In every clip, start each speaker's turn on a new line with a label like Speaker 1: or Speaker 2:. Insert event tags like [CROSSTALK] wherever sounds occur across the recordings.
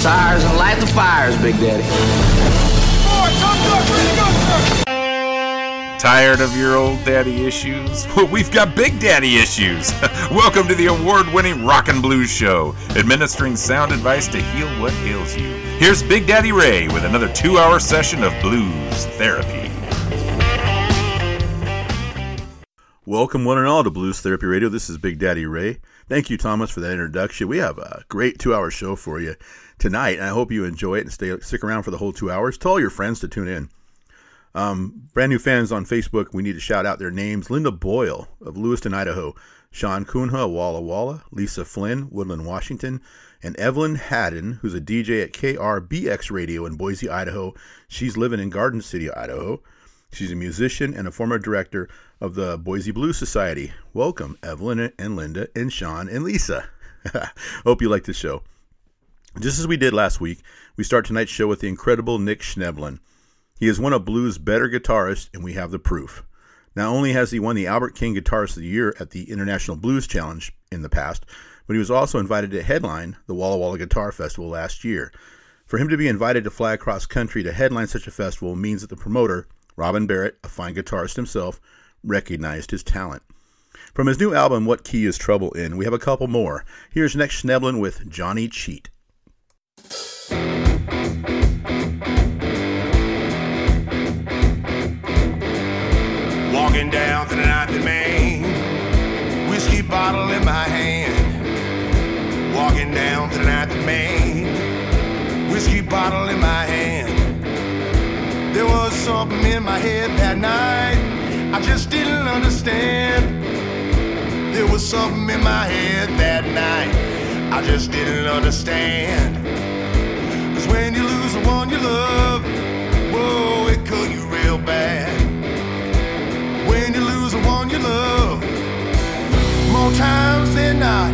Speaker 1: the tires and light the fires, Big Daddy.
Speaker 2: Tired of your old daddy issues? [LAUGHS] Well, we've got big daddy issues. [LAUGHS] Welcome to the award winning Rock and Blues Show, administering sound advice to heal what ails you. Here's Big Daddy Ray with another two hour session of blues therapy.
Speaker 3: Welcome, one and all, to Blues Therapy Radio. This is Big Daddy Ray. Thank you, Thomas, for that introduction. We have a great two hour show for you tonight, and I hope you enjoy it and stay stick around for the whole two hours. Tell all your friends to tune in. Um, brand new fans on Facebook, we need to shout out their names Linda Boyle of Lewiston, Idaho, Sean Kunha, Walla Walla, Lisa Flynn, Woodland, Washington, and Evelyn Haddon, who's a DJ at KRBX Radio in Boise, Idaho. She's living in Garden City, Idaho. She's a musician and a former director of the Boise Blues Society. Welcome, Evelyn and Linda and Sean and Lisa. [LAUGHS] Hope you like the show. Just as we did last week, we start tonight's show with the incredible Nick Schnebelen. He is one of blues' better guitarists, and we have the proof. Not only has he won the Albert King Guitarist of the Year at the International Blues Challenge in the past, but he was also invited to headline the Walla Walla Guitar Festival last year. For him to be invited to fly across country to headline such a festival means that the promoter, Robin Barrett, a fine guitarist himself, recognized his talent. From his new album, What Key is Trouble In, we have a couple more. Here's Nick Schnebelen with Johnny Cheat.
Speaker 4: Walking down through the night in Maine, whiskey bottle in my hand. Walking down through the night in Maine, whiskey bottle in my hand. There was something in my head that night I just didn't understand. There was something in my head that night I just didn't understand. Cause when you lose the one you love, whoa, it you real bad when you lose the one you love. More times than not,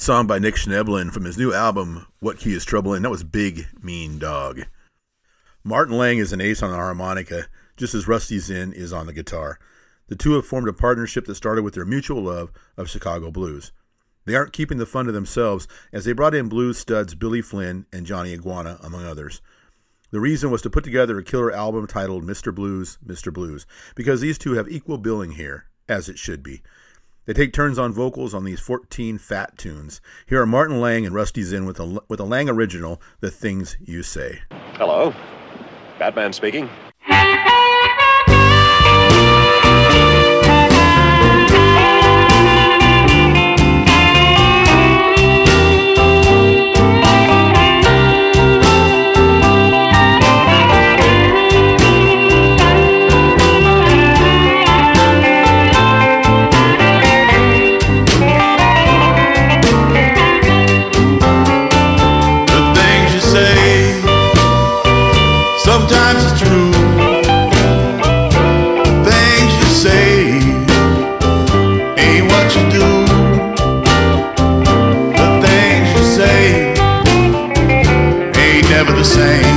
Speaker 3: Song by Nick Schnebelen from his new album, What Key is Trouble In. That was Big Mean Dog. Martin Lang is an ace on the harmonica, just as Rusty Zinn is on the guitar. The two have formed a partnership that started with their mutual love of Chicago blues. They aren't keeping the fun to themselves, as they brought in blues studs Billy Flynn and Johnny Iguana, among others. The reason was to put together a killer album titled Mr. Blues, Mr. Blues, because these two have equal billing here, as it should be. They take turns on vocals on these 14 fat tunes. Here are Martin Lang and Rusty Zinn with a, with a Lang original, The Things You Say.
Speaker 5: Hello. Batman speaking.
Speaker 4: Same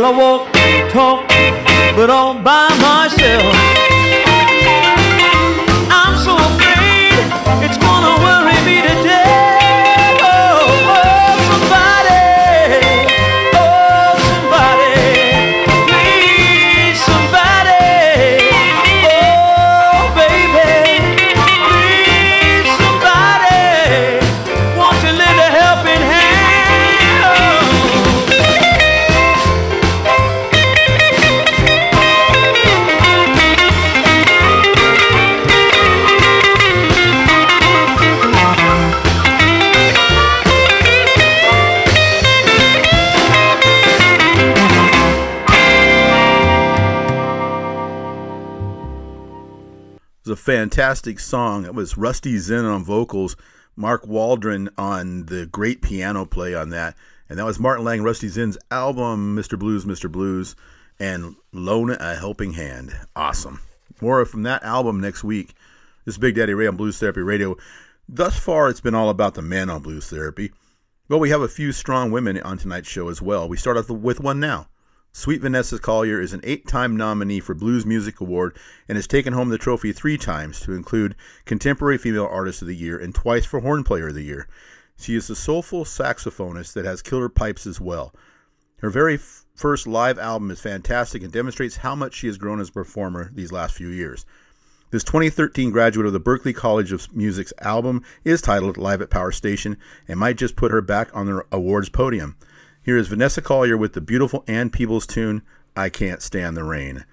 Speaker 6: Well, I walk, talk, but all by myself.
Speaker 3: Fantastic song. It was Rusty Zinn on vocals, Mark Waldron on the great piano play on that, and that was Martin Lang, Rusty Zinn's album, Mr. Blues, Mr. Blues, and Loan a Helping Hand. Awesome. More from that album next week. This is Big Daddy Ray on Blues Therapy Radio. Thus far, it's been all about the men on Blues Therapy. But we have a few strong women on tonight's show as well. We start off with one now. Sweet Vanessa Collier is an eight time nominee for Blues Music Award and has taken home the trophy three times to include Contemporary Female Artist of the Year and twice for Horn Player of the Year. She is a soulful saxophonist that has killer pipes as well. Her very f- first live album is fantastic and demonstrates how much she has grown as a performer these last few years. This 2013 graduate of the Berklee College of Music's album is titled Live at Power Station and might just put her back on the awards podium. Here is Vanessa Collier with the beautiful Ann Peebles tune, I Can't Stand the Rain.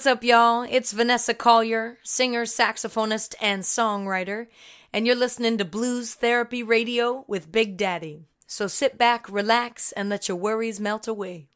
Speaker 7: What's up, y'all? It's Vanessa Collier, singer, saxophonist, and songwriter, and you're listening to Blues Therapy Radio with Big Daddy. So sit back, relax, and let your worries melt away.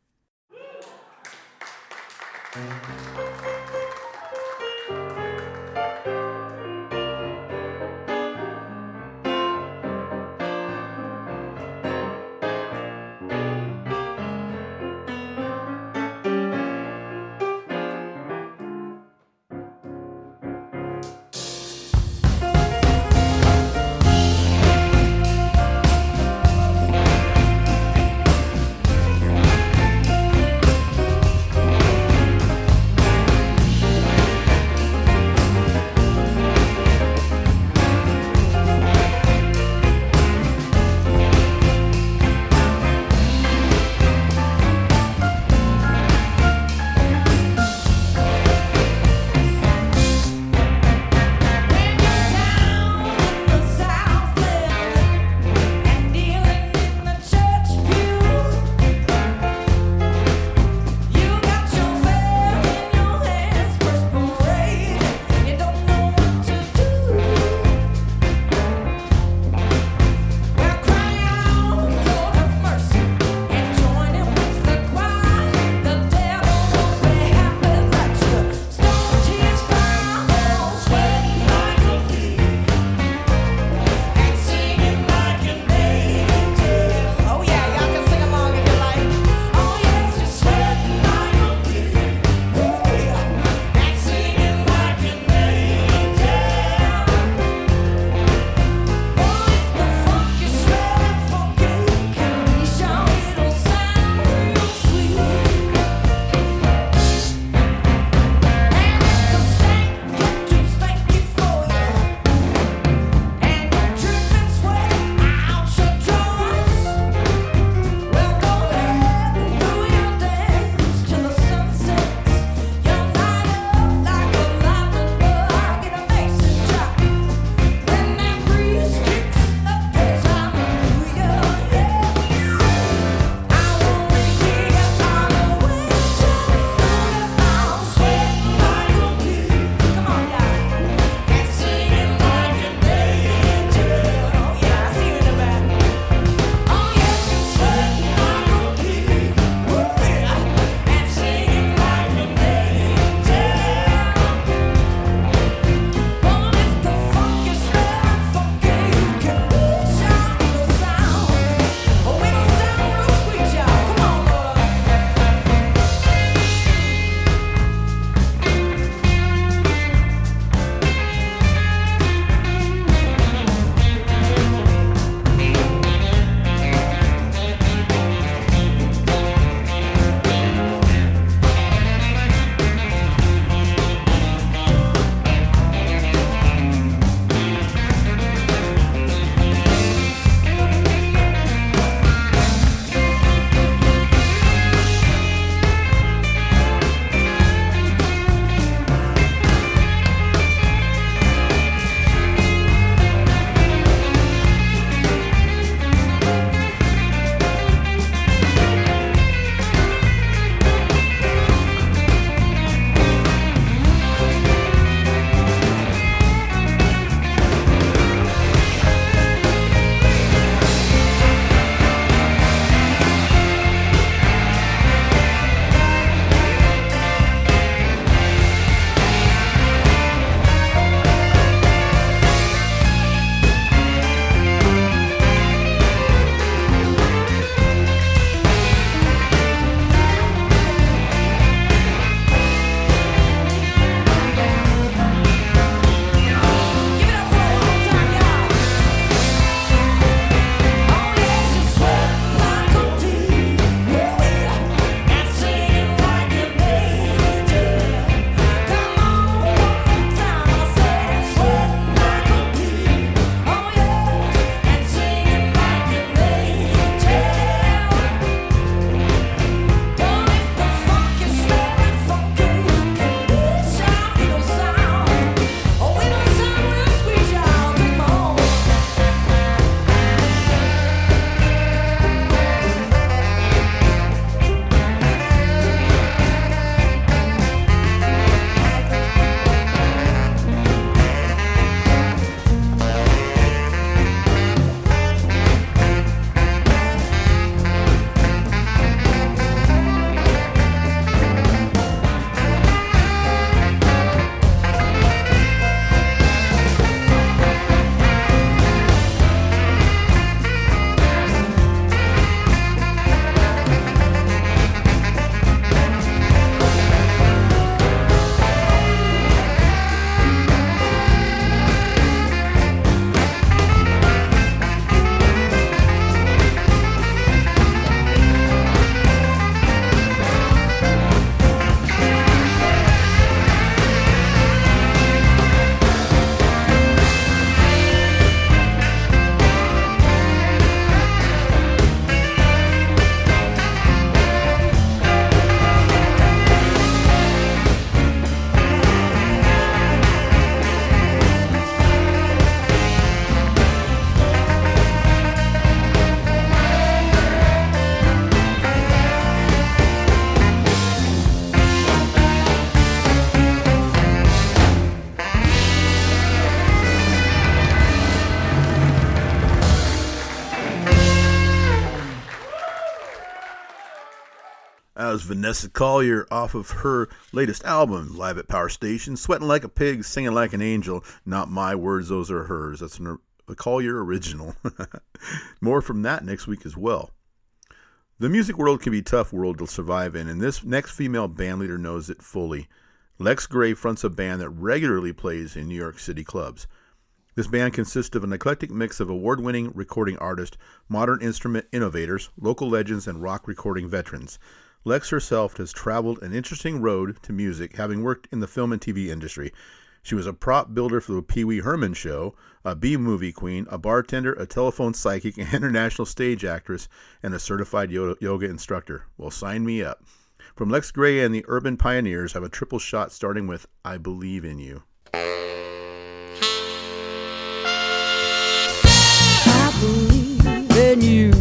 Speaker 3: Vanessa Collier off of her latest album, Live at Power Station, Sweating Like a Pig, Singing Like an Angel. Not my words, those are hers. That's an, a Collier original. [LAUGHS] More from that next week as well. The music world can be a tough world to survive in, and this next female band leader knows it fully. Lex Gray fronts a band that regularly plays in New York City clubs. This band consists of an eclectic mix of award winning recording artists, modern instrument innovators, local legends, and rock recording veterans. Lex herself has traveled an interesting road to music, having worked in the film and TV industry. She was a prop builder for the Pee Wee Herman show, a B movie queen, a bartender, a telephone psychic, [LAUGHS] an international stage actress, and a certified yoga instructor. Well, sign me up. From Lex Gray and the Urban Pioneers, have a triple shot starting with I Believe in You.
Speaker 8: I believe in. You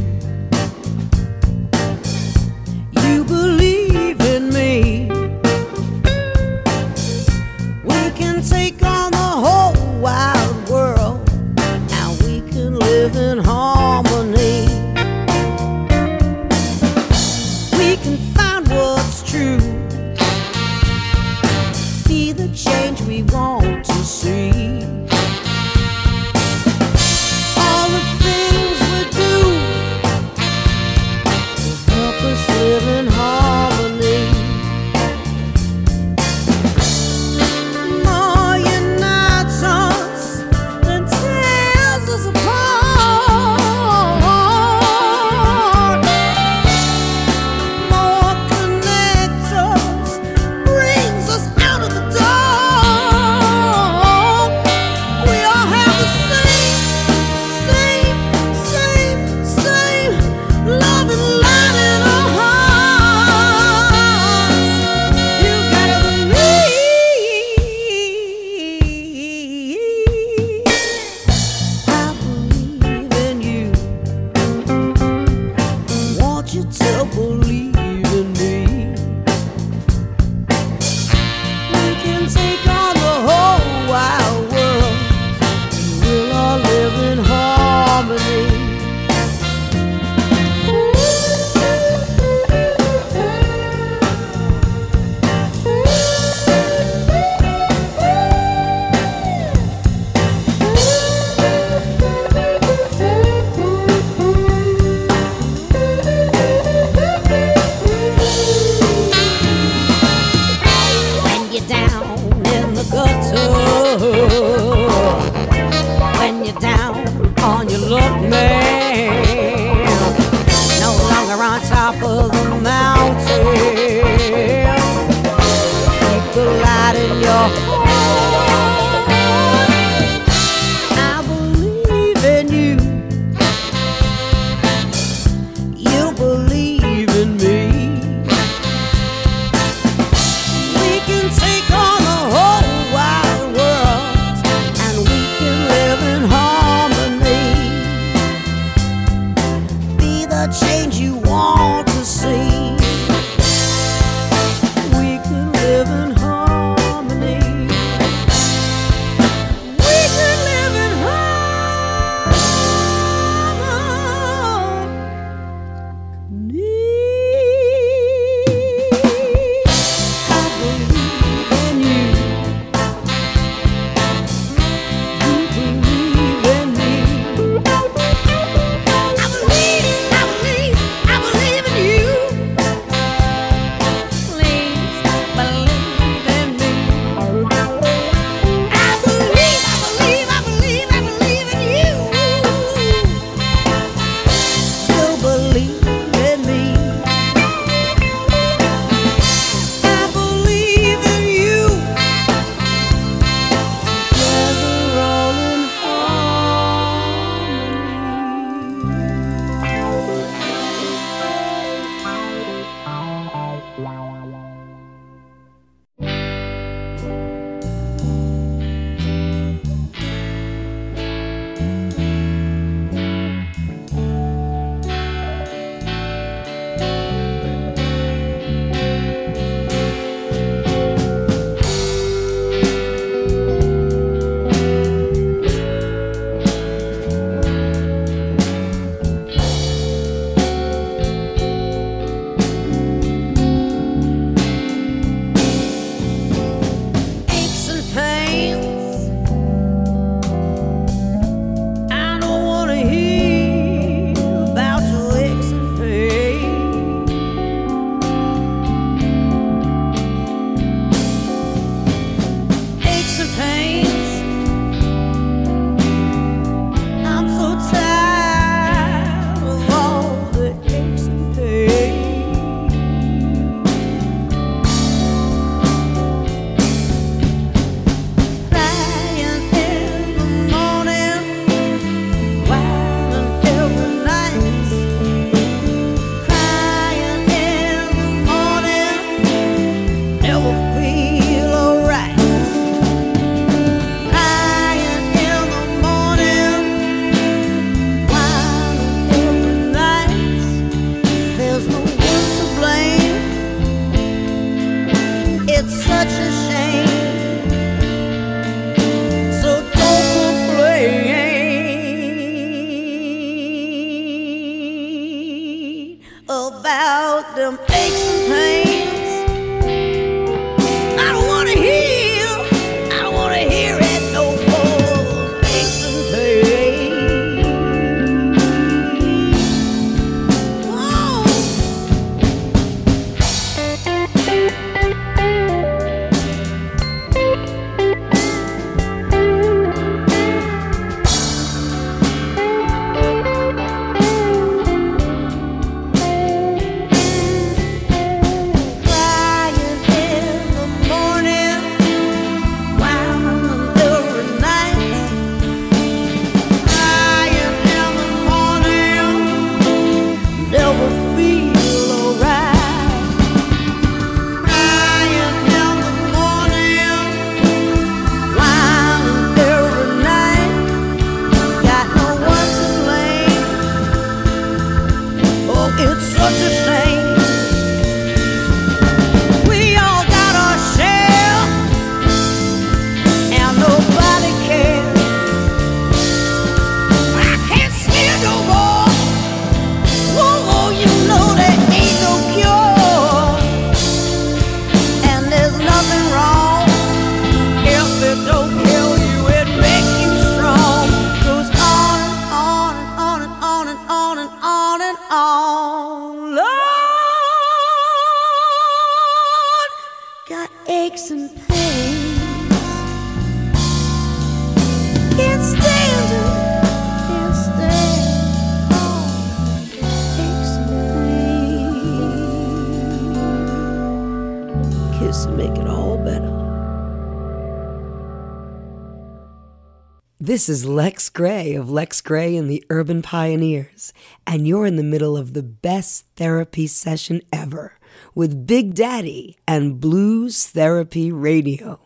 Speaker 9: This is Lex Gray of Lex Gray and the Urban Pioneers, and you're in the middle of the best therapy session ever with Big Daddy and Blues Therapy Radio.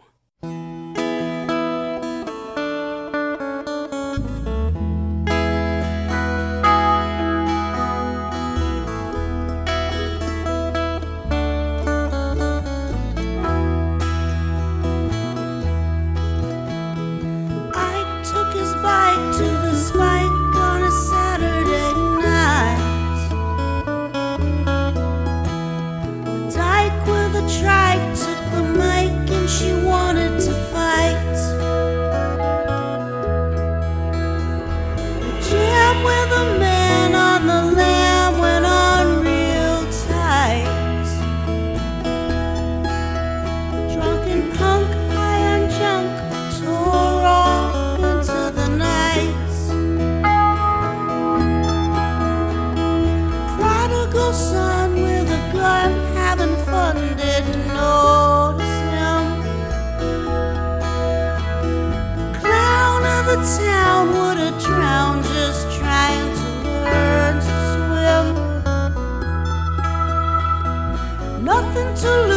Speaker 8: town would have drowned just trying to learn to swim. Nothing to lose.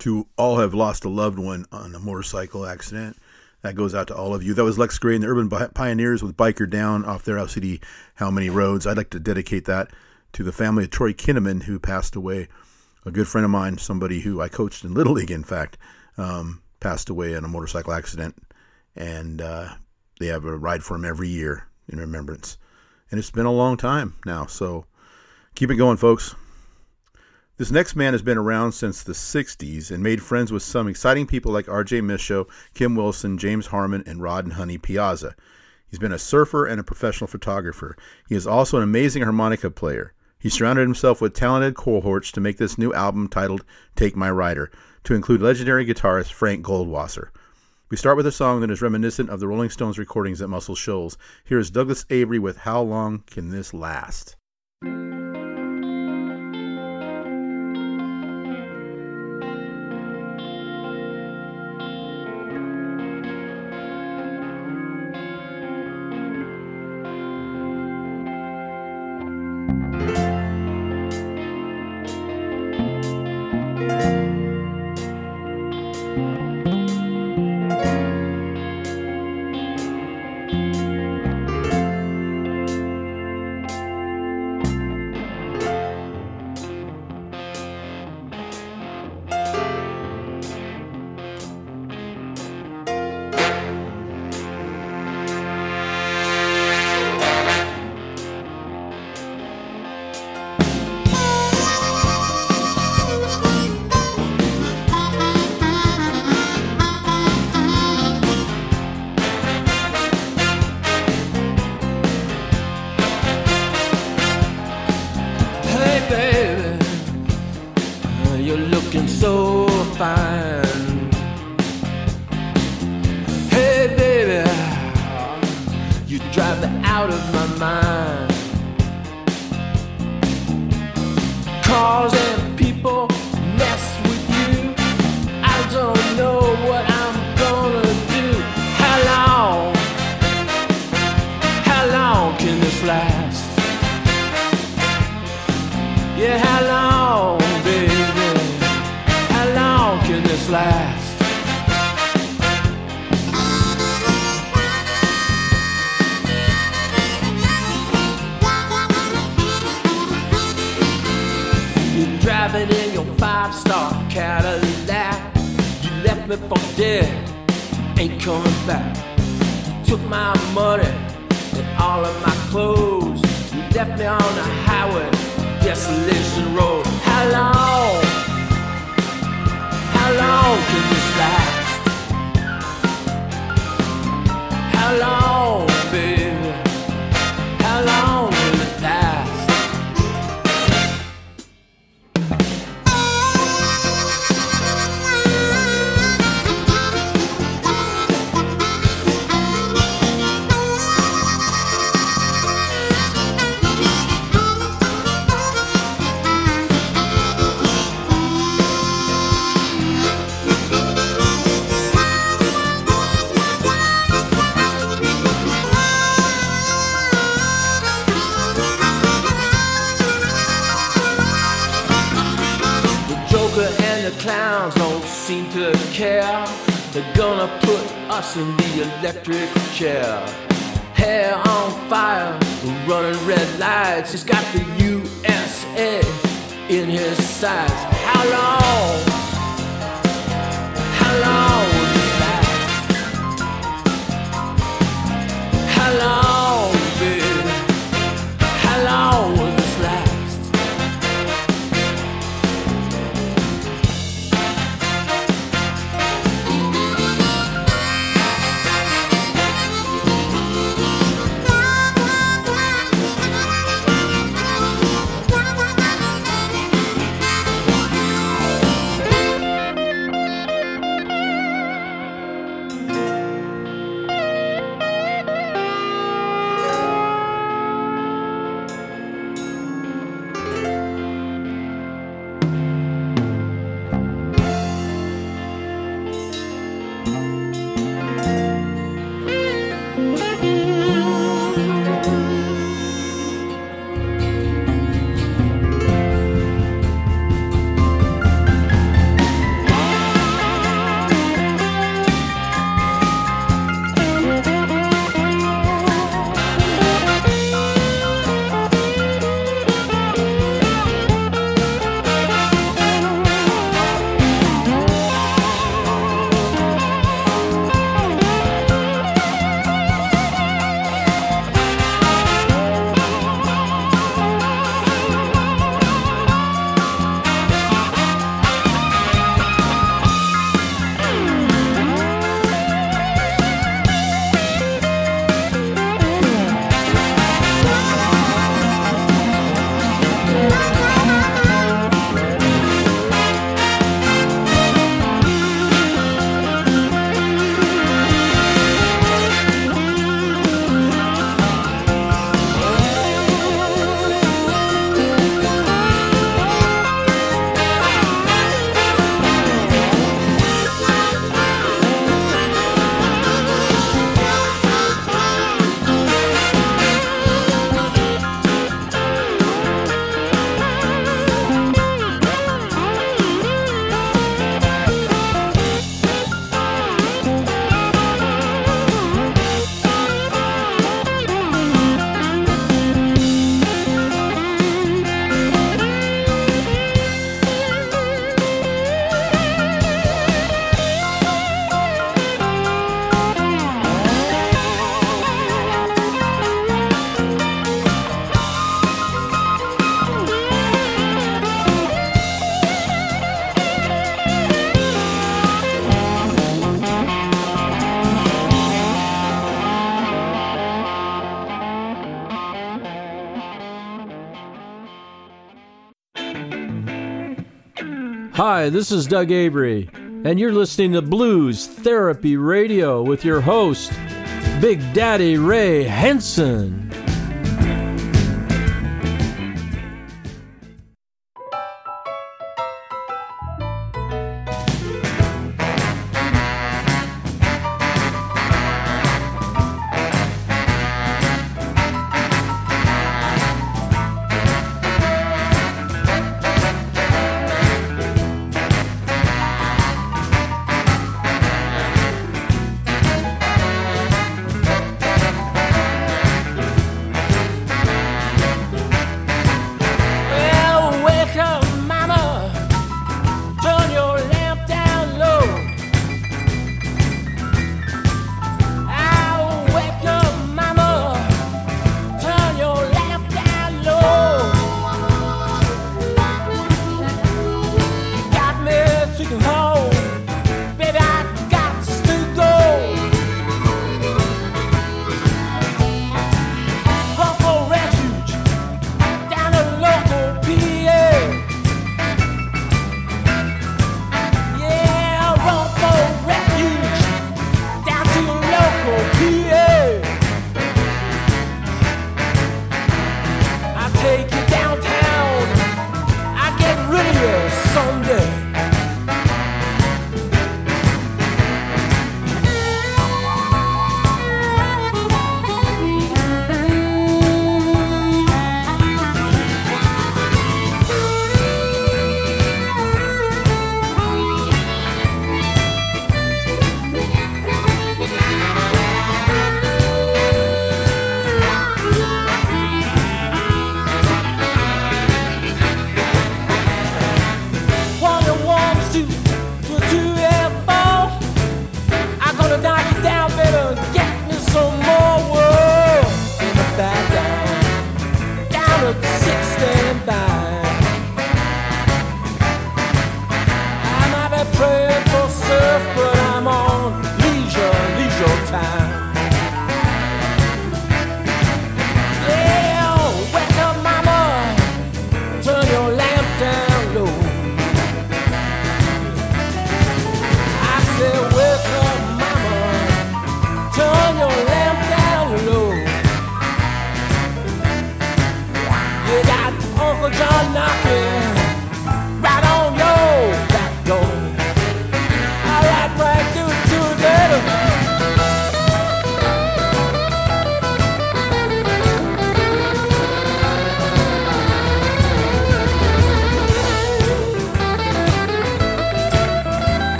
Speaker 8: To
Speaker 3: all have lost a loved one on a motorcycle accident. That goes out to all of you. That was Lex Gray and the Urban Pioneers with Biker Down off their LCD How Many Roads. I'd like to dedicate that to the family of Troy Kinnaman, who passed away. A good friend of mine, somebody who I coached in Little League, in fact, um, passed away in a motorcycle accident. And uh, they have a ride for him every year in remembrance. And it's been a long time now. So keep it going, folks. This next man has been around since the 60s and made friends with some exciting people like RJ Mischo, Kim Wilson, James Harman, and Rod and Honey Piazza. He's been a surfer and a professional photographer. He is also an amazing harmonica player. He surrounded himself with talented cohorts to make this new album titled Take My Rider, to include legendary guitarist Frank Goldwasser. We start with a song that is reminiscent of the Rolling Stones recordings at Muscle Shoals. Here is Douglas Avery with How Long Can This Last?
Speaker 6: Clowns don't seem to care. They're gonna put us in the electric chair. Hair on fire, running red lights. He's got the USA in his sights. How long? How long? How long,
Speaker 10: Hi, this is Doug Avery, and you're listening to Blues Therapy Radio with your host, Big Daddy Ray
Speaker 6: Hansen.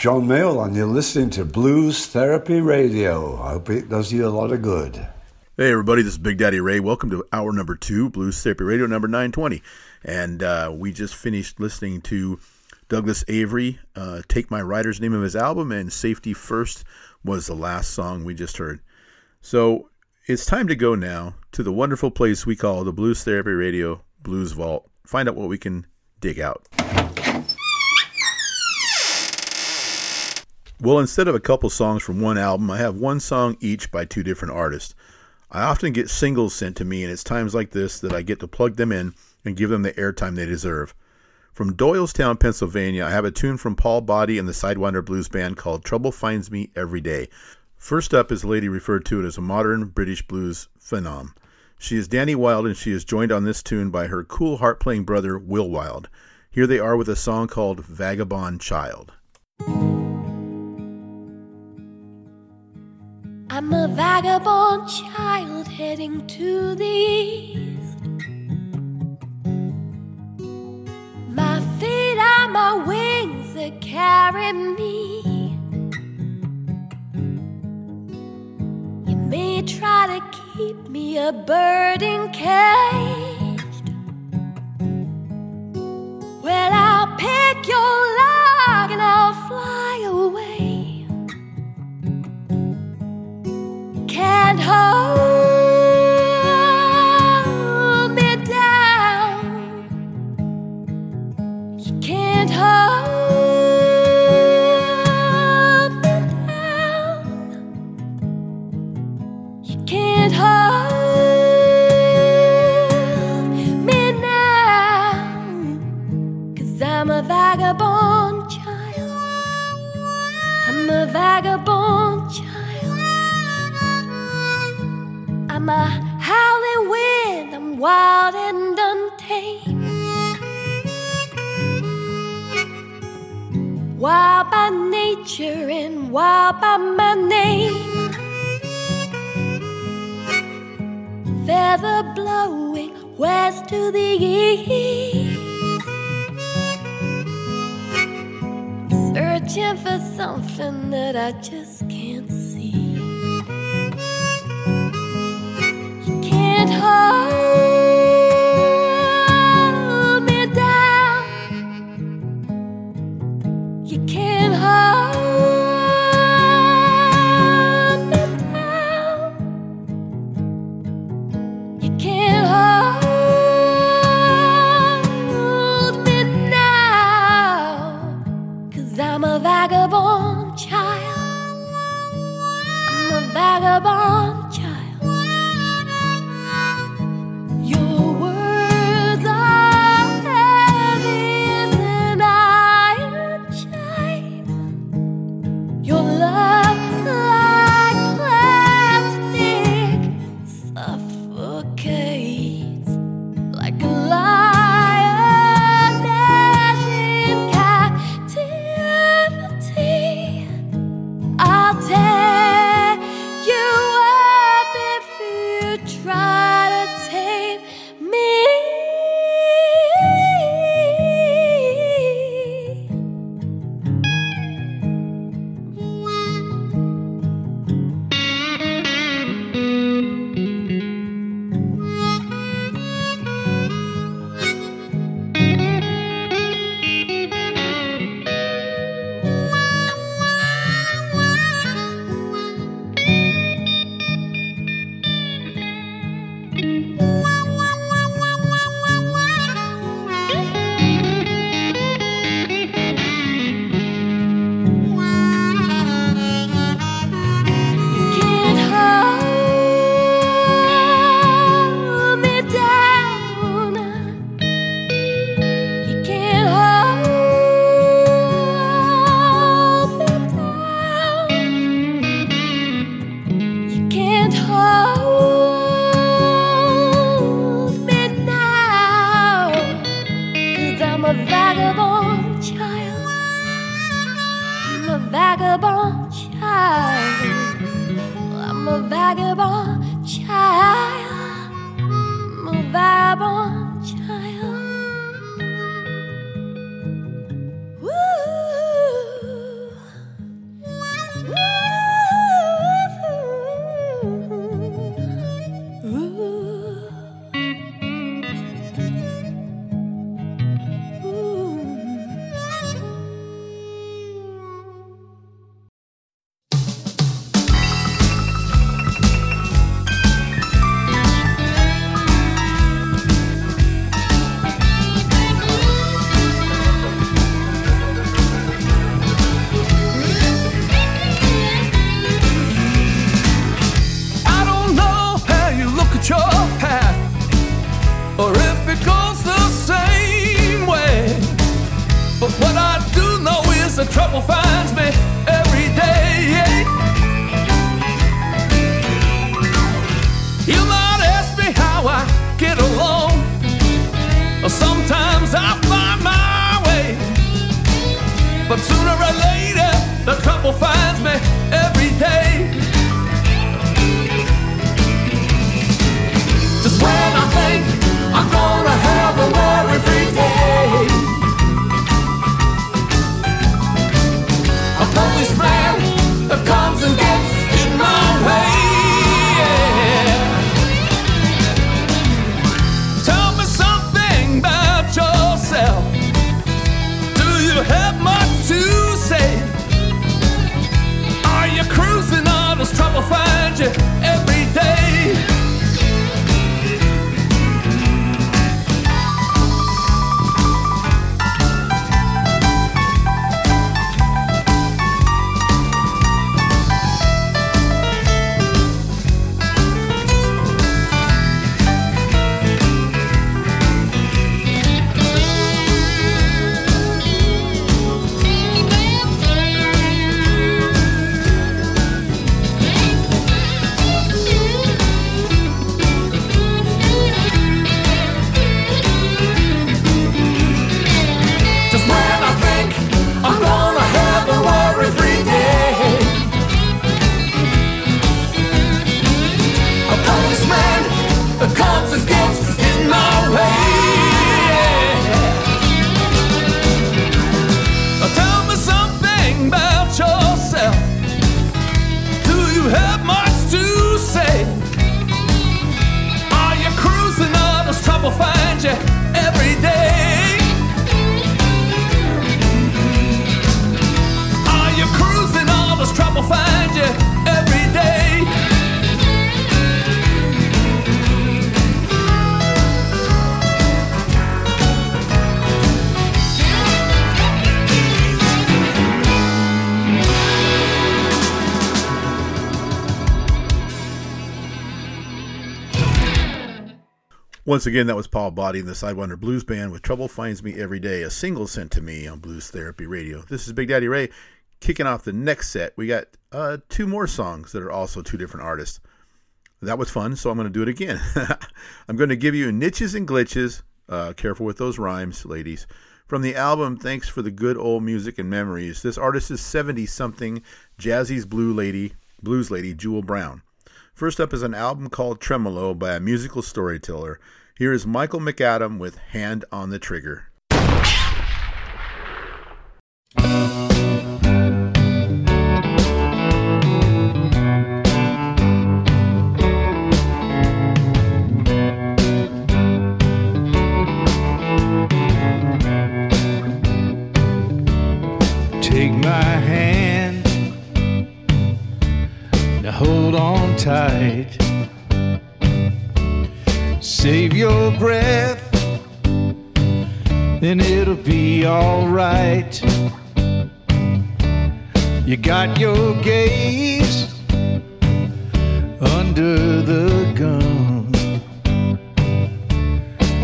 Speaker 6: John
Speaker 11: Mayall, and you're listening to Blues Therapy Radio. I hope it does you a lot of good.
Speaker 3: Hey, everybody, this is Big Daddy Ray. Welcome to hour number two, Blues Therapy Radio number 920. And uh, we just finished listening to Douglas Avery uh, take my writer's name of his album, and Safety First was the last song we just heard. So it's time to go now to the wonderful place we call the Blues Therapy Radio Blues Vault. Find out what we can dig out. Well, instead of a couple songs from one album, I have one song each by two different artists. I often get singles sent to me, and it's times like this that I get to plug them in and give them the airtime they deserve. From Doylestown, Pennsylvania, I have a tune from Paul Body and the Sidewinder Blues Band called Trouble Finds Me Every Day. First up is a lady referred to as a modern British blues phenom. She is Dani Wilde, and she is joined on this tune by her cool harp playing brother, Will Wilde. Here they are with a song called Vagabond Child.
Speaker 12: I'm a vagabond child heading to the east. My feet are my wings that carry me. You may try to keep me a bird encaged. Well, I'll pick your lock and I'll fly away. Can't hold me down. You can't hold me down. You can't hold me. Cause I'm a vagabond child. I'm a vagabond I'm a howling wind, I'm wild and untamed. Wild by nature and wild by my name. Feather blowing west to the east. Searching for something that I just can't hold
Speaker 3: Once again, that was Paul Body and the Sidewinder Blues Band with Trouble Finds Me Every Day, a single sent to me on Blues Therapy Radio. This is Big Daddy Ray kicking off the next set. We got uh, two more songs that are also two different artists. That was fun, so I'm going to do it again. [LAUGHS] I'm going to give you Niches and Glitches. Uh, careful with those rhymes, ladies. From the album Thanks for the Good Old Music and Memories. This artist is 70 something, Jazzy's Blue Lady, Blues Lady, Jewel Brown. First up is an album called Tremolo by a musical storyteller. Here is Michael McAdam with Hand on the Trigger.
Speaker 13: Take my hand, now hold on tight. Save your breath, then it'll be alright. You got your gaze under the gun,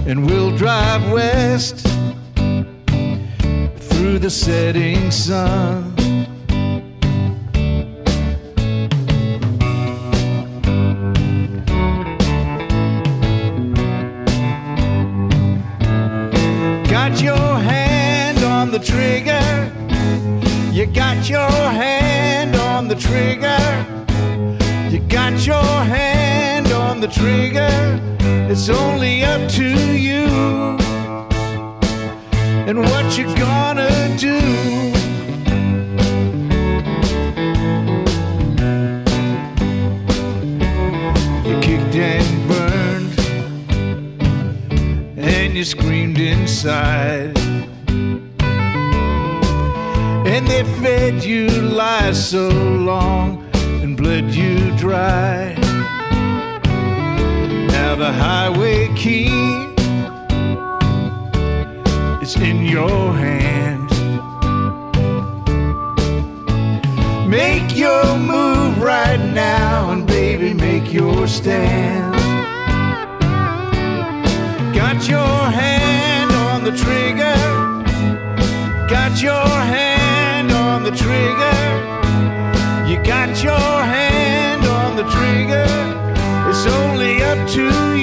Speaker 13: and we'll drive west through the setting sun. Got your hand on the trigger, You got your hand on the trigger. You got your hand on the trigger. It's only up to you. And what you gonna do? You screamed inside. And they fed you lies so long and bled you dry. Now the highway key is in your hand. Make your move right now, and baby, make your stand. Got your up to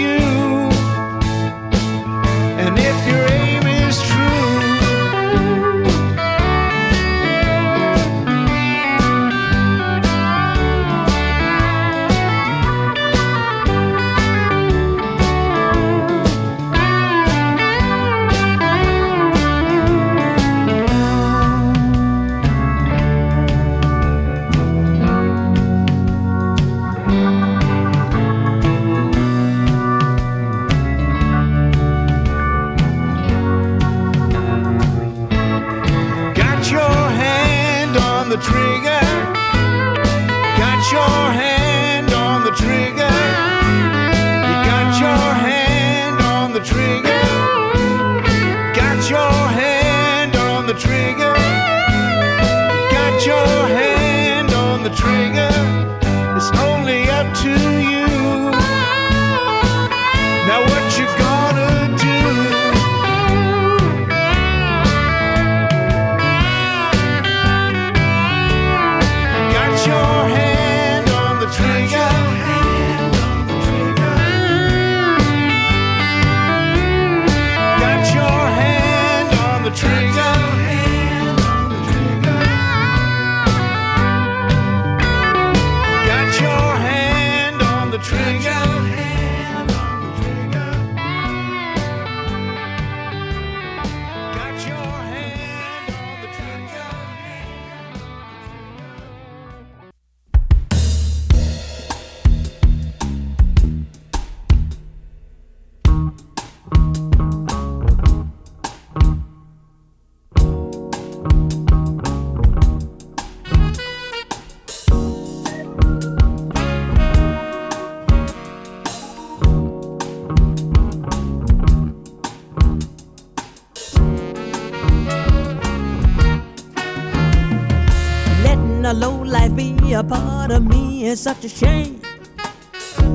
Speaker 14: such a shame.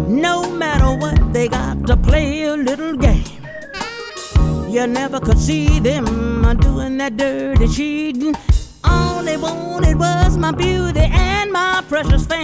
Speaker 14: No matter what, they got to play a little game. You never could see them doing that dirty cheating. All they wanted was my beauty and my precious fame.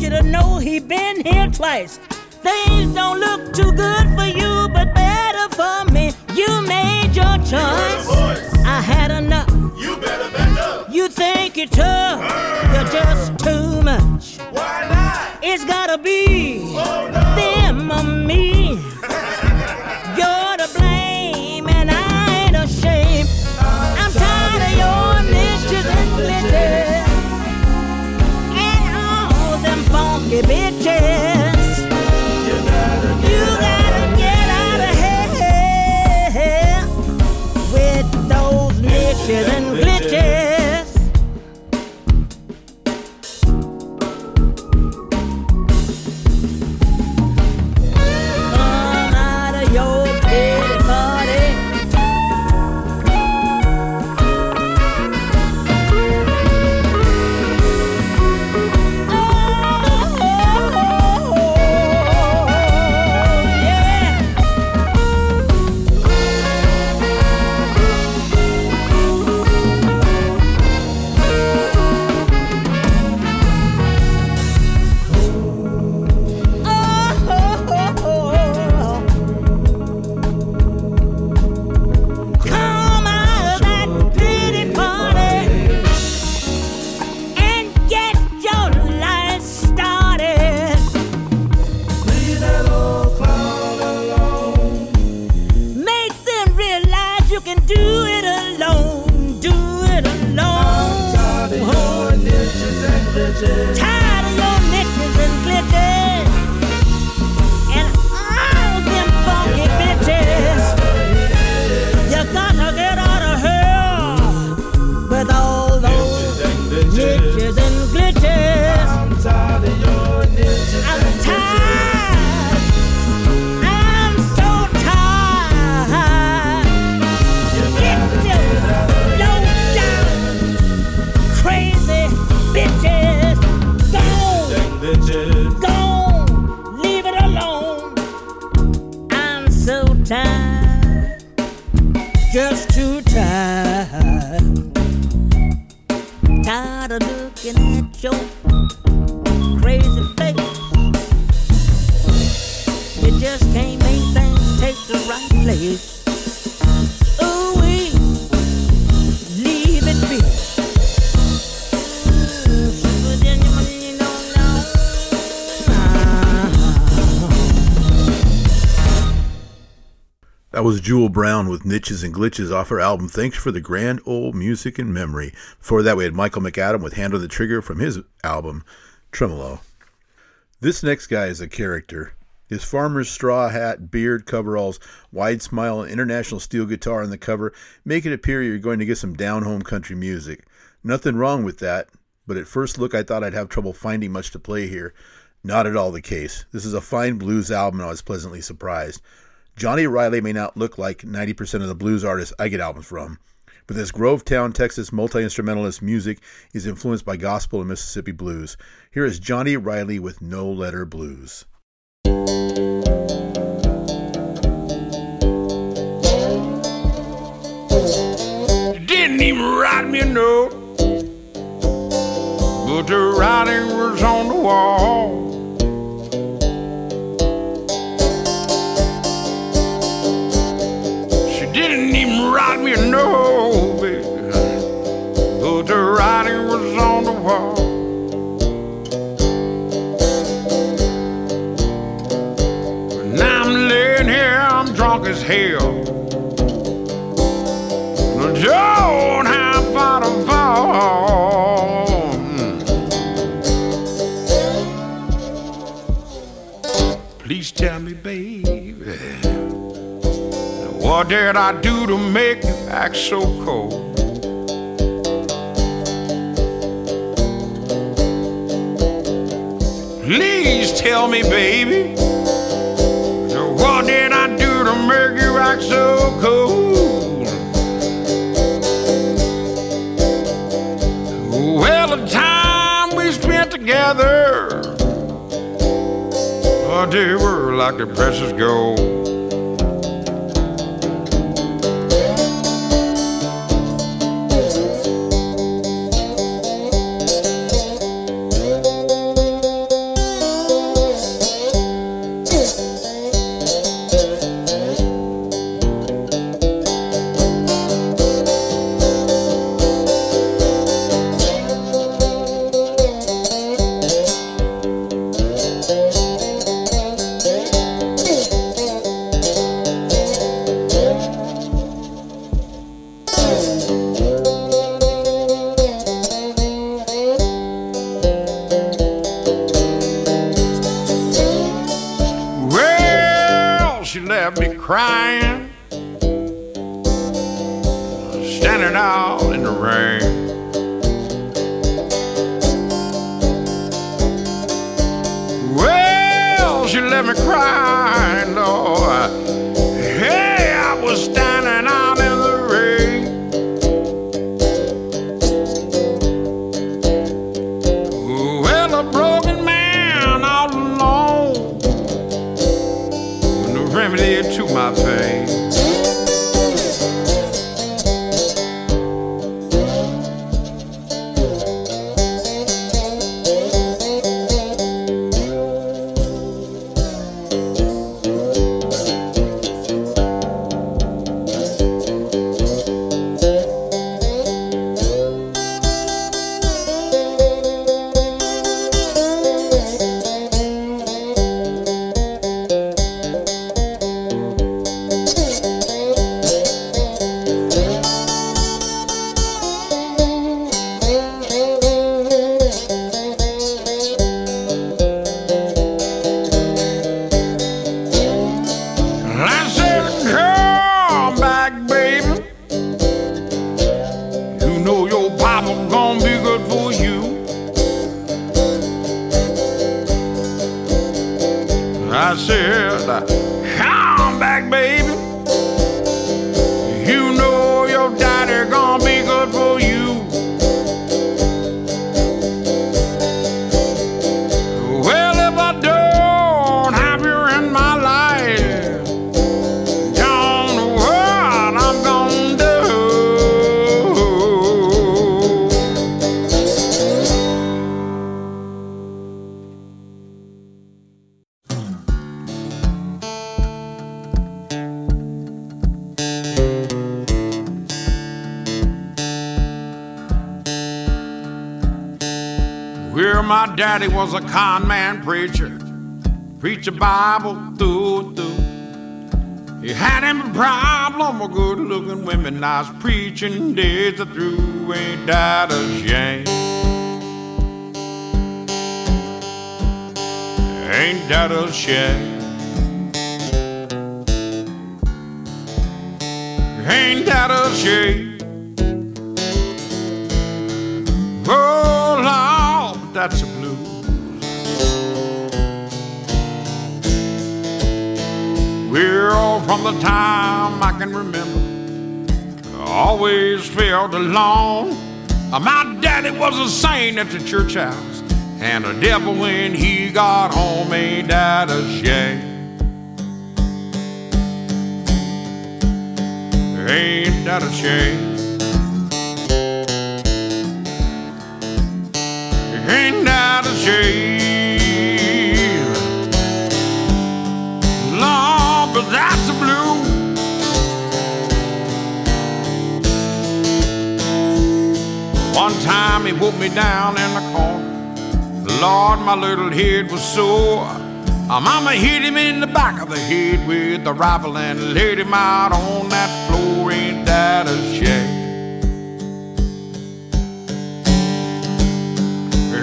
Speaker 14: Want you to know he been here twice. Things don't look too good for you, but better for me. You made your choice. I had enough. You better back up. You think you're tough, you're just too much. Why not? It's gotta be oh, them or me. All looking
Speaker 3: That was Jewel Brown with Niches and Glitches off her album Thanks for the Grand Old Music and Memory. Before that, we had Michael McAdam with Hand on the Trigger from his album Tremolo. This next guy is a character. His farmer's straw hat, beard, coveralls, wide smile, and international steel guitar on the cover make it appear you're going to get some down home country music. Nothing wrong with that, but at first look I thought I'd have trouble finding much to play here. Not at all the case. This is a fine blues album and I was pleasantly surprised. Johnny Riley may not look like 90% of the blues artists I get albums from, but this Groveton, Texas multi instrumentalist music is influenced by gospel and Mississippi blues. Here is Johnny Riley with No Letter Blues.
Speaker 15: Didn't even write me a note, but the writing was on the wall. I do to make you act so cold? Please tell me, baby, what did I do to make you act so cold? Well, the time we spent together, oh, they were like the precious gold. My daddy was a con man preacher, preach a Bible through and through. He had him a problem with good looking women, nice preaching days through, ain't that a shame? Ain't that a shame? Ain't that a shame? The time I can remember. I Always felt alone. Uh, My daddy was a saint at the church house, and the devil when he got home ain't that a shame. Ain't that a shame? Ain't that a shame? Time he put me down in the corner. Lord, my little head was sore. My mama hit him in the back of the head with a rifle and laid him out on that floor. Ain't that a shame?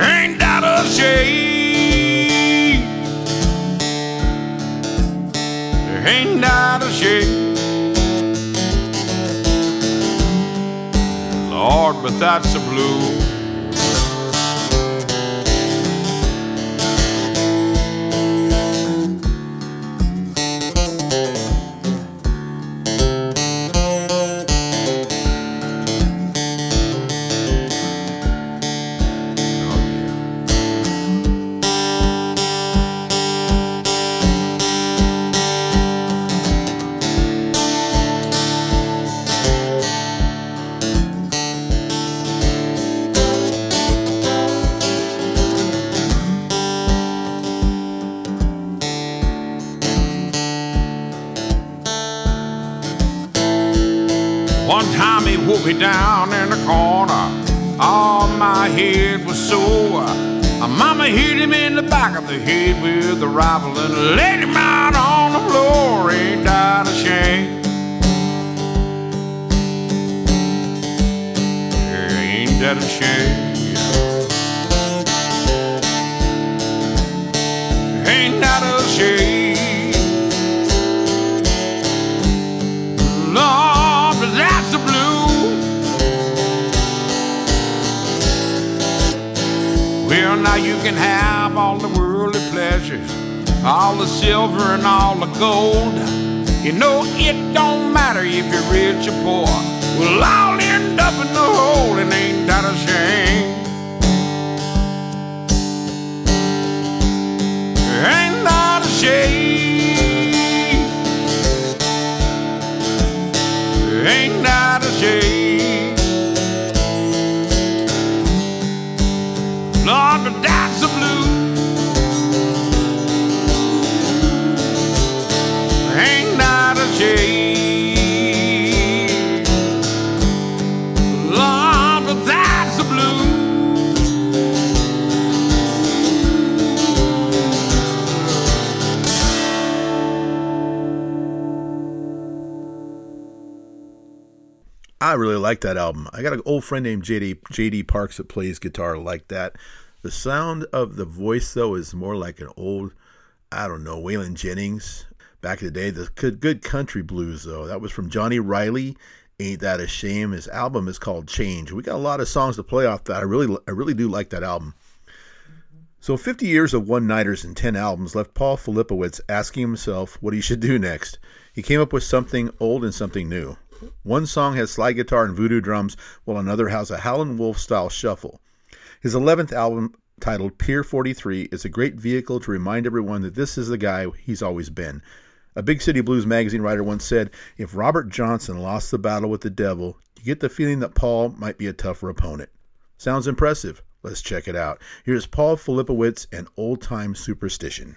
Speaker 15: Ain't that a shame? Ain't that a shame? Lord, but that's the blue. Head was sore. My mama hit him in the back of the head with a rifle and laid him out on the floor. Ain't that a shame? Ain't that a shame? Ain't that a shame? You can have all the worldly pleasures, all the silver and all the gold. You know it don't matter if you're rich or poor. We'll all end up in the hole, and ain't that a shame? Ain't that a shame? A.
Speaker 3: I really like that album. I got an old friend named JD JD Parks that plays guitar like that. The sound of the voice though is more like an old, I don't know, Waylon Jennings back in the day. The good, country blues though. That was from Johnny Riley. Ain't that a shame? His album is called Change. We got a lot of songs to play off that. I really, I really do like that album. So 50 years of one-nighters and 10 albums left Paul Filipowicz asking himself what he should do next. He came up with something old and something new. One song has slide guitar and voodoo drums, while another has a Howlin' Wolf style shuffle. His 11th album, titled Pier 43, is a great vehicle to remind everyone that this is the guy he's always been. A Big City Blues magazine writer once said, If Robert Johnson lost the battle with the devil, you get the feeling that Paul might be a tougher opponent. Sounds impressive. Let's check it out. Here's Paul Filipowicz and Old Time Superstition.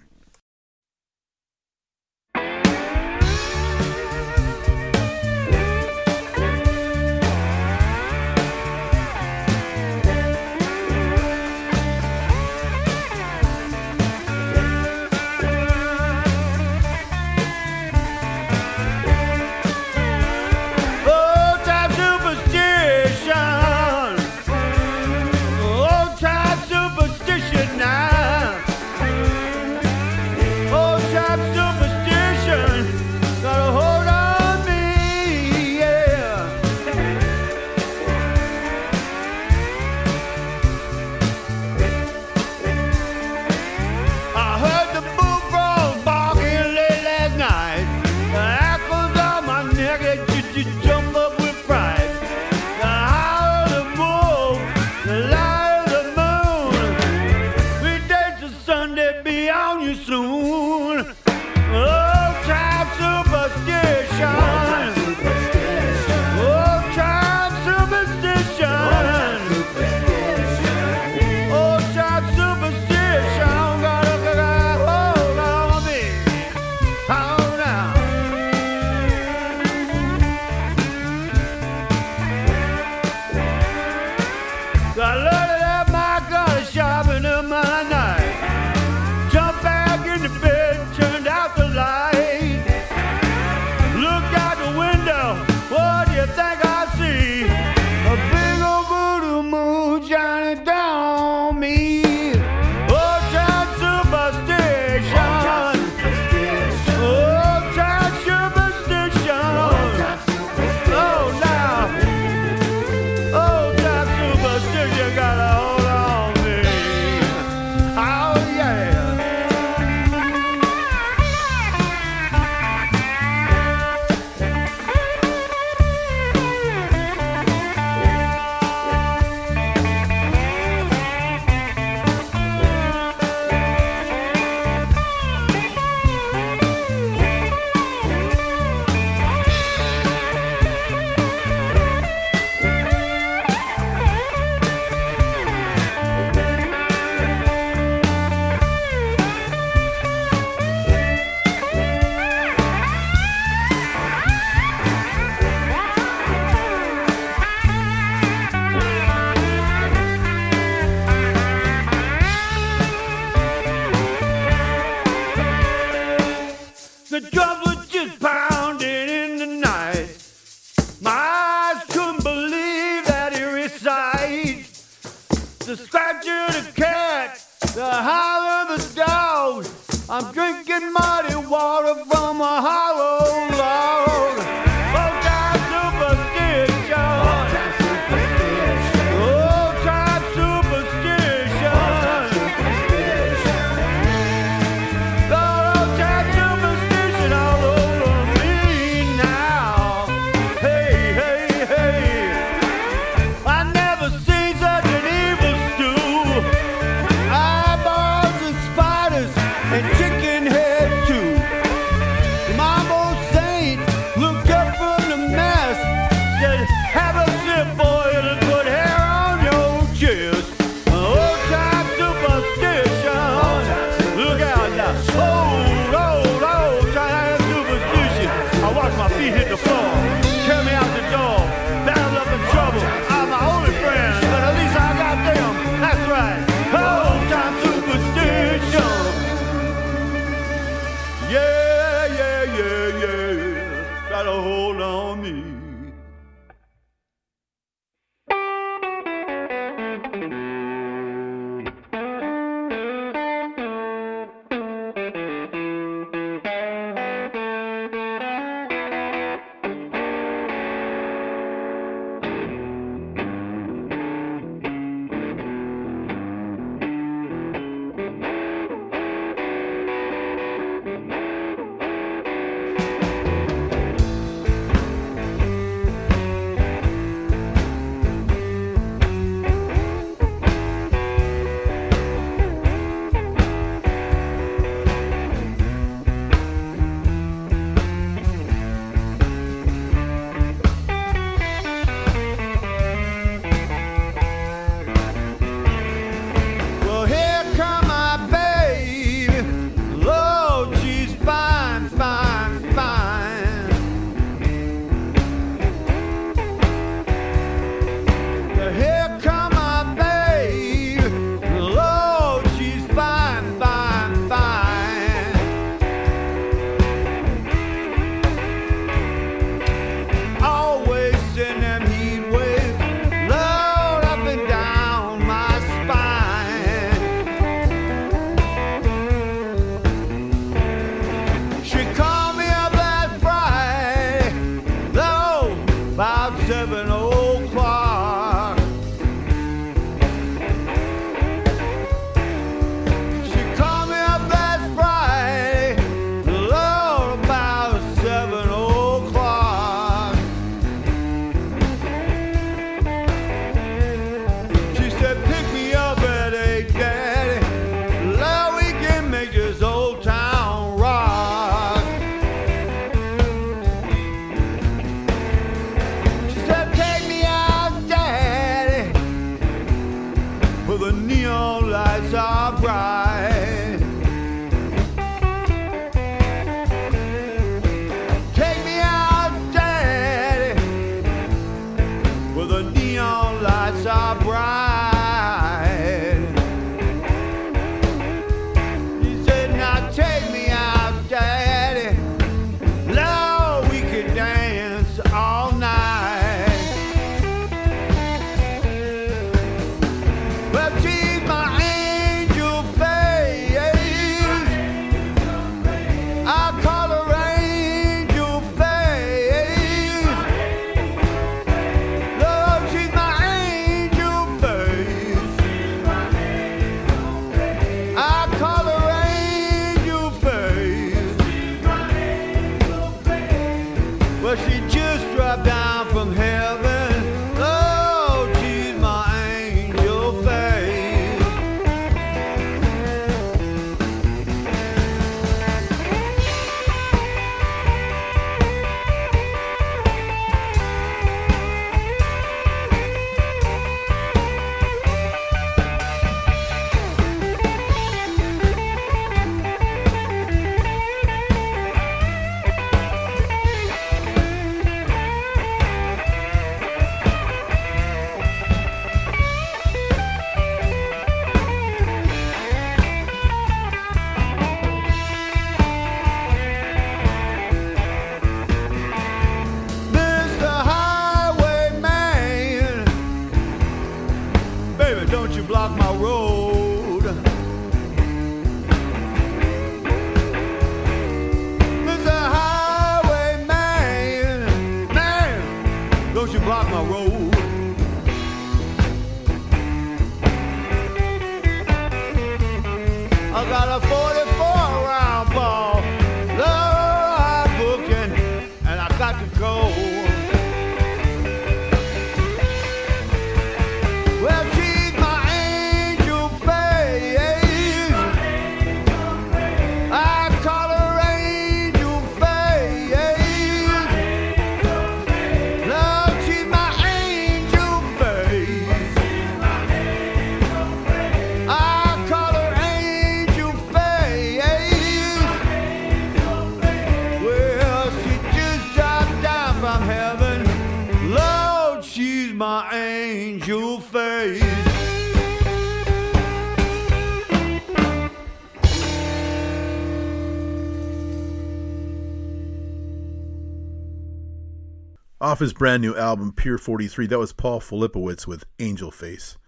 Speaker 6: His brand new album, Pier 43, that was Paul Filipowicz with Angel Face.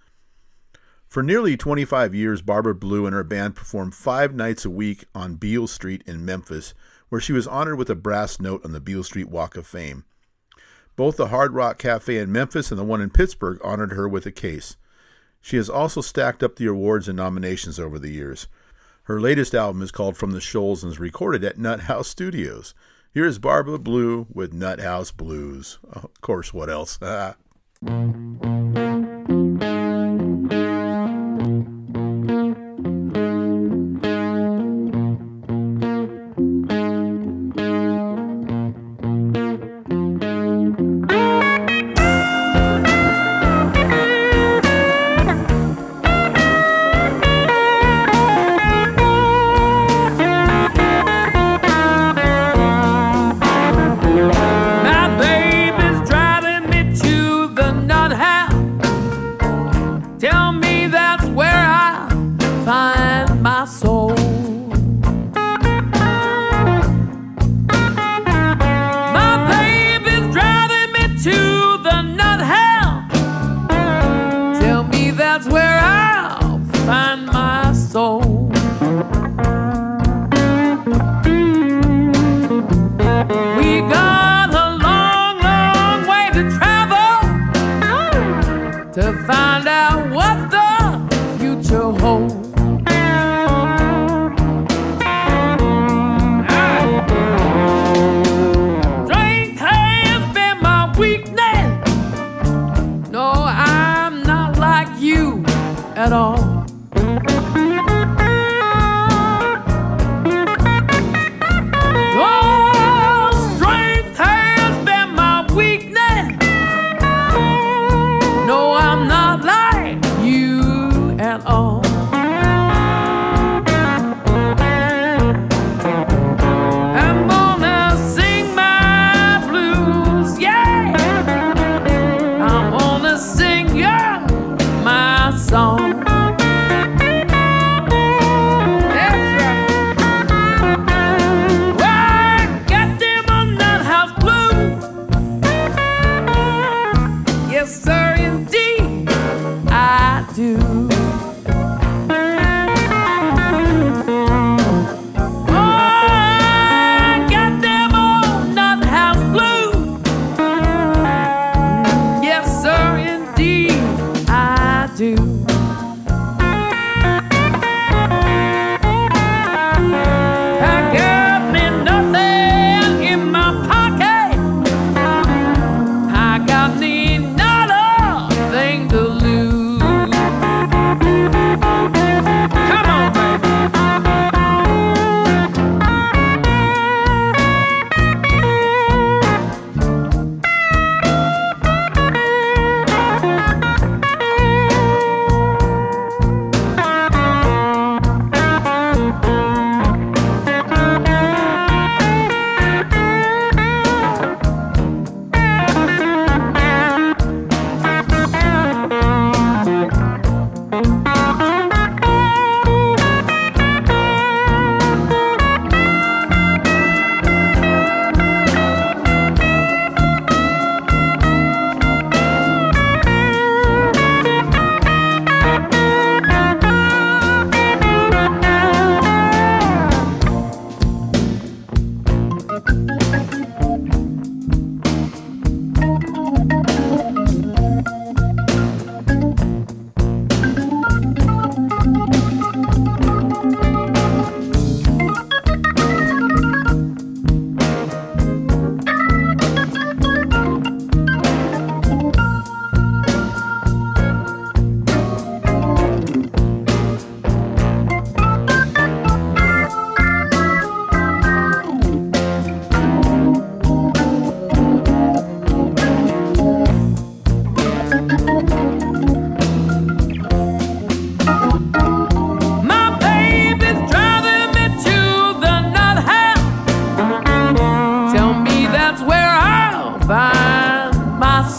Speaker 6: For nearly 25 years, Barbara Blue and her band performed five nights a week on Beale Street in Memphis, where she was honored with a brass note on the Beale Street Walk of Fame. Both the Hard Rock Cafe in Memphis and the one in Pittsburgh honored her with a case. She has also stacked up the awards and nominations over the years. Her latest album is called From the Shoals and is recorded at Nut House Studios. Here is Barbara Blue with Nuthouse Blues. Of course, what else? [LAUGHS]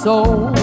Speaker 16: soul.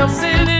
Speaker 6: Wilson and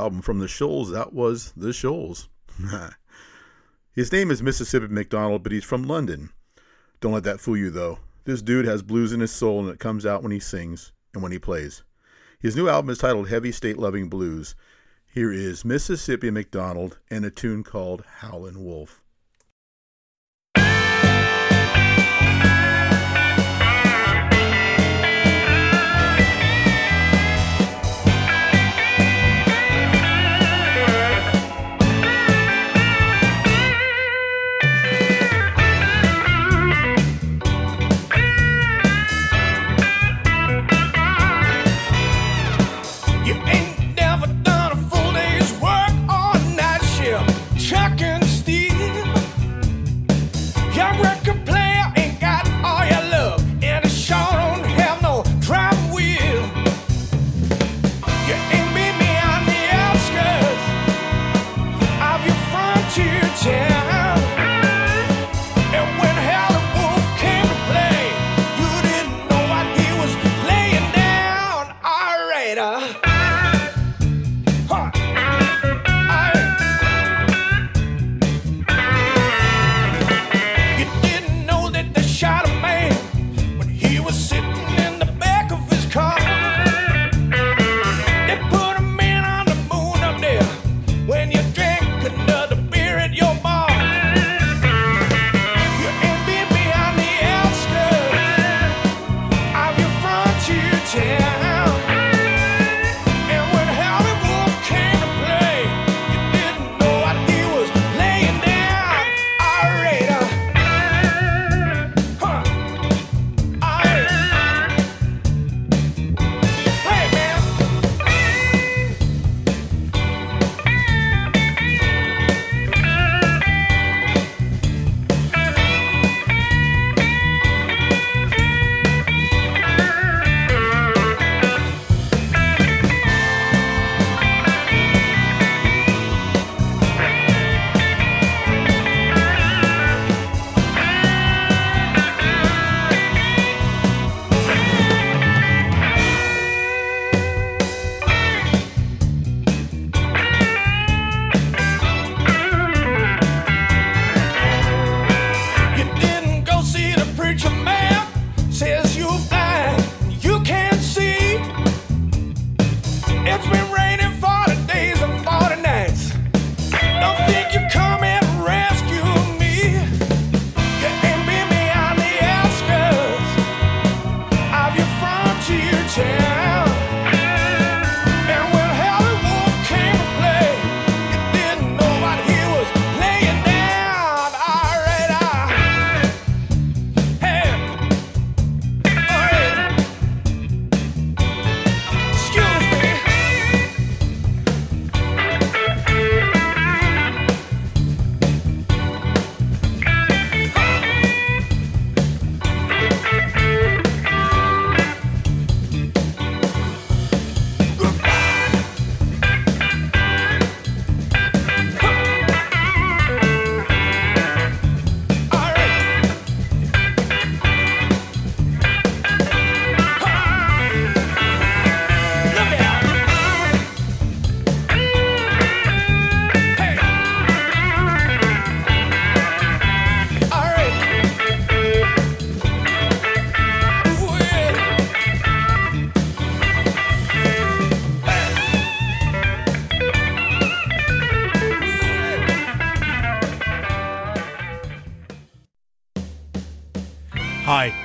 Speaker 1: album from the Shoals, that was The Shoals. [LAUGHS] His name is Mississippi MacDonald, but he's from London. Don't let that fool you, though. This dude has blues in his soul, and it comes out when he sings and when he plays. His new album is titled Heavy State Loving Blues. Here is Mississippi MacDonald and a tune called Howlin' Wolf.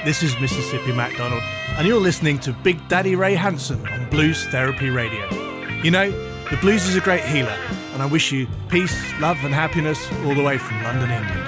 Speaker 17: This is Mississippi MacDonald, and you're listening to Big Daddy Ray Hansen on Blues Therapy Radio. You know, the blues is a great healer, and I wish you peace, love, and happiness all the way from London, England.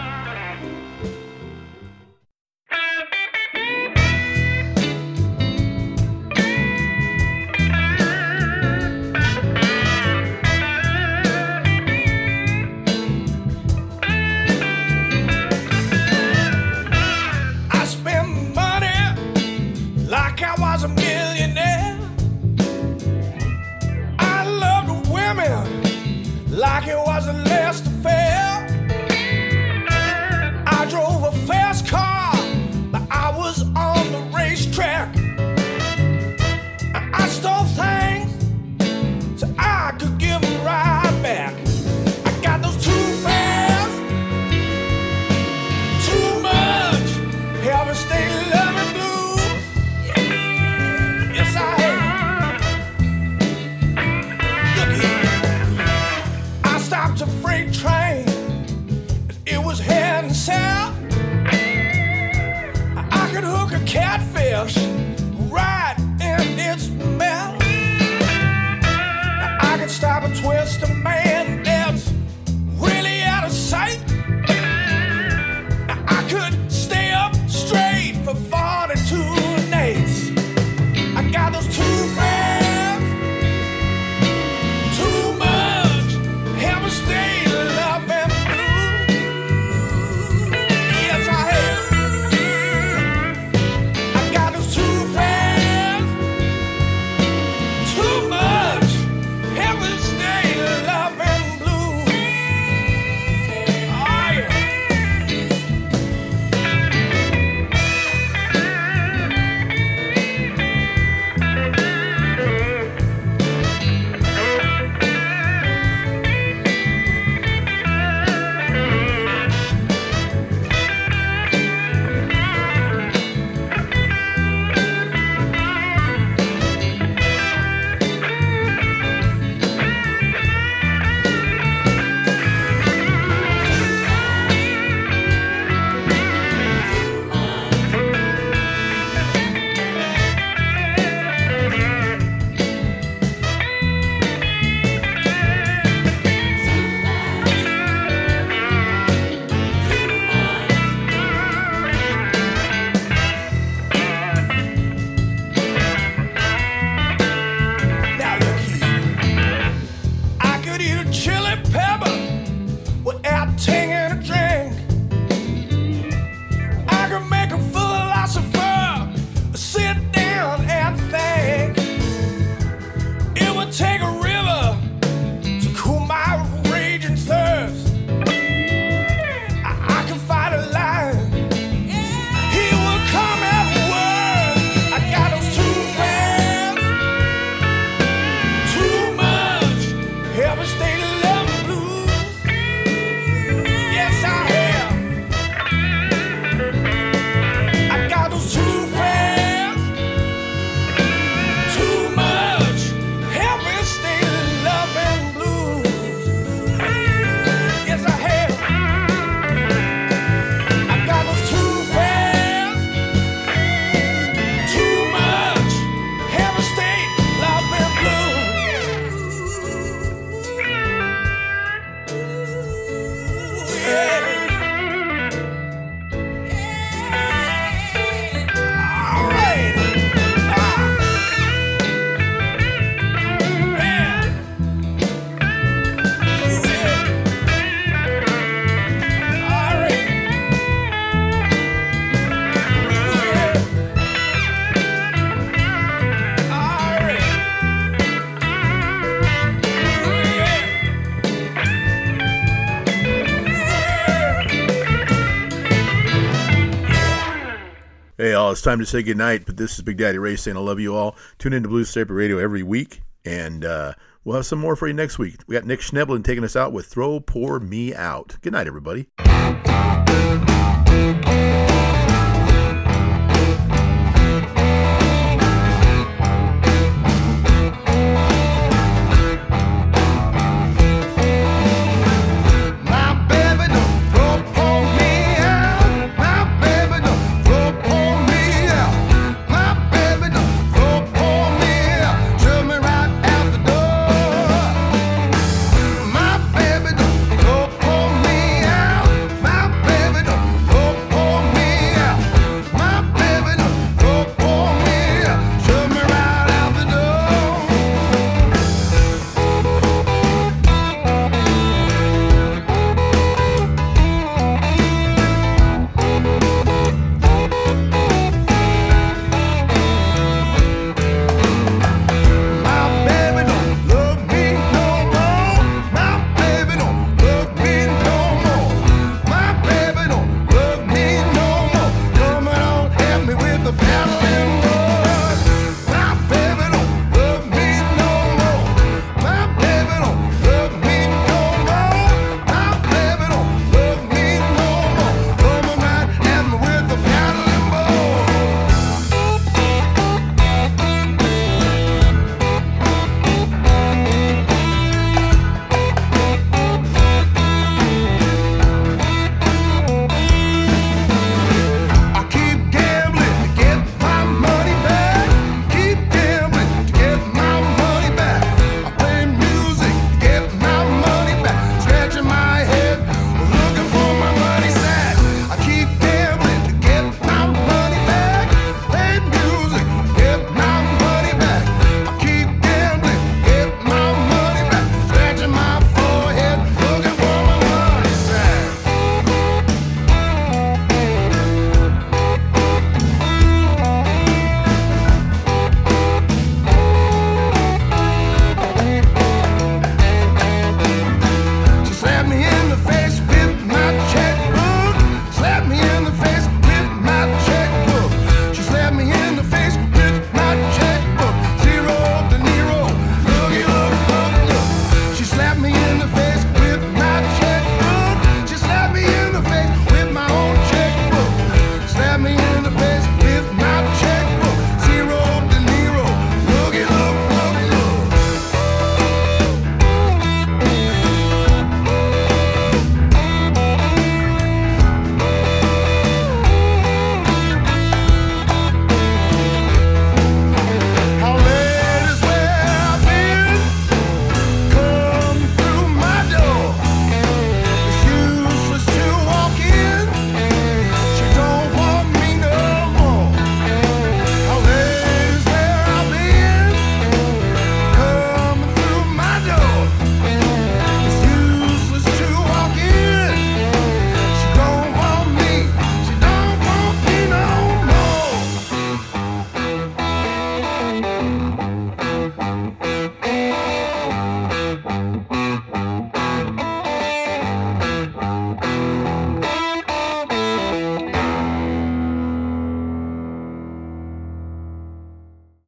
Speaker 4: Well, it's
Speaker 3: time to say goodnight, but this is Big Daddy Ray saying I love you all. Tune in to Blues Therapy Radio every week, and uh, we'll have some more for you next week. We got Nick Schnebelen taking us out with Throw Poor Me Out. Good night, everybody.